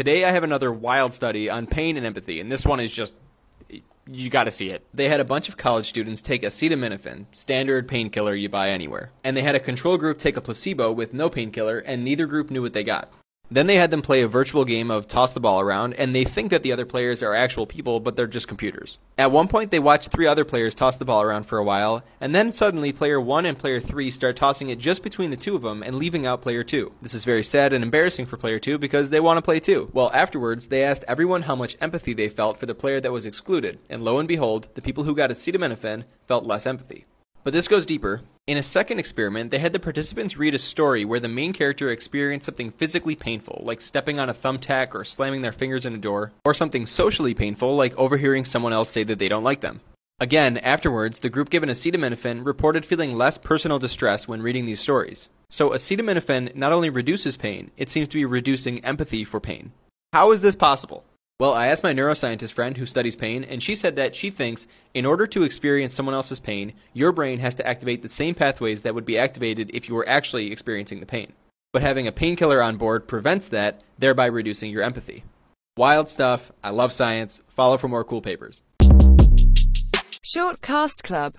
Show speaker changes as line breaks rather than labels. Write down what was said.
Today I have another wild study on pain and empathy, and this one is just you got to see it. They had a bunch of college students take acetaminophen, standard painkiller you buy anywhere, and they had a control group take a placebo with no painkiller, and neither group knew what they got. Then they had them play a virtual game of toss the ball around, and they think that the other players are actual people, but they're just computers. At one point, they watched three other players toss the ball around for a while, and then suddenly player 1 and player 3 start tossing it just between the two of them and leaving out player 2. This is very sad and embarrassing for player 2 because they want to play too. Well, afterwards, they asked everyone how much empathy they felt for the player that was excluded, and lo and behold, the people who got acetaminophen felt less empathy. But this goes deeper. In a second experiment, they had the participants read a story where the main character experienced something physically painful, like stepping on a thumbtack or slamming their fingers in a door, or something socially painful, like overhearing someone else say that they don't like them. Again, afterwards, the group given acetaminophen reported feeling less personal distress when reading these stories. So acetaminophen not only reduces pain, it seems to be reducing empathy for pain. How is this possible? Well, I asked my neuroscientist friend who studies pain, and she said that she thinks in order to experience someone else's pain, your brain has to activate the same pathways that would be activated if you were actually experiencing the pain. But having a painkiller on board prevents that, thereby reducing your empathy. Wild stuff. I love science. Follow for more cool papers.
Shortcast Club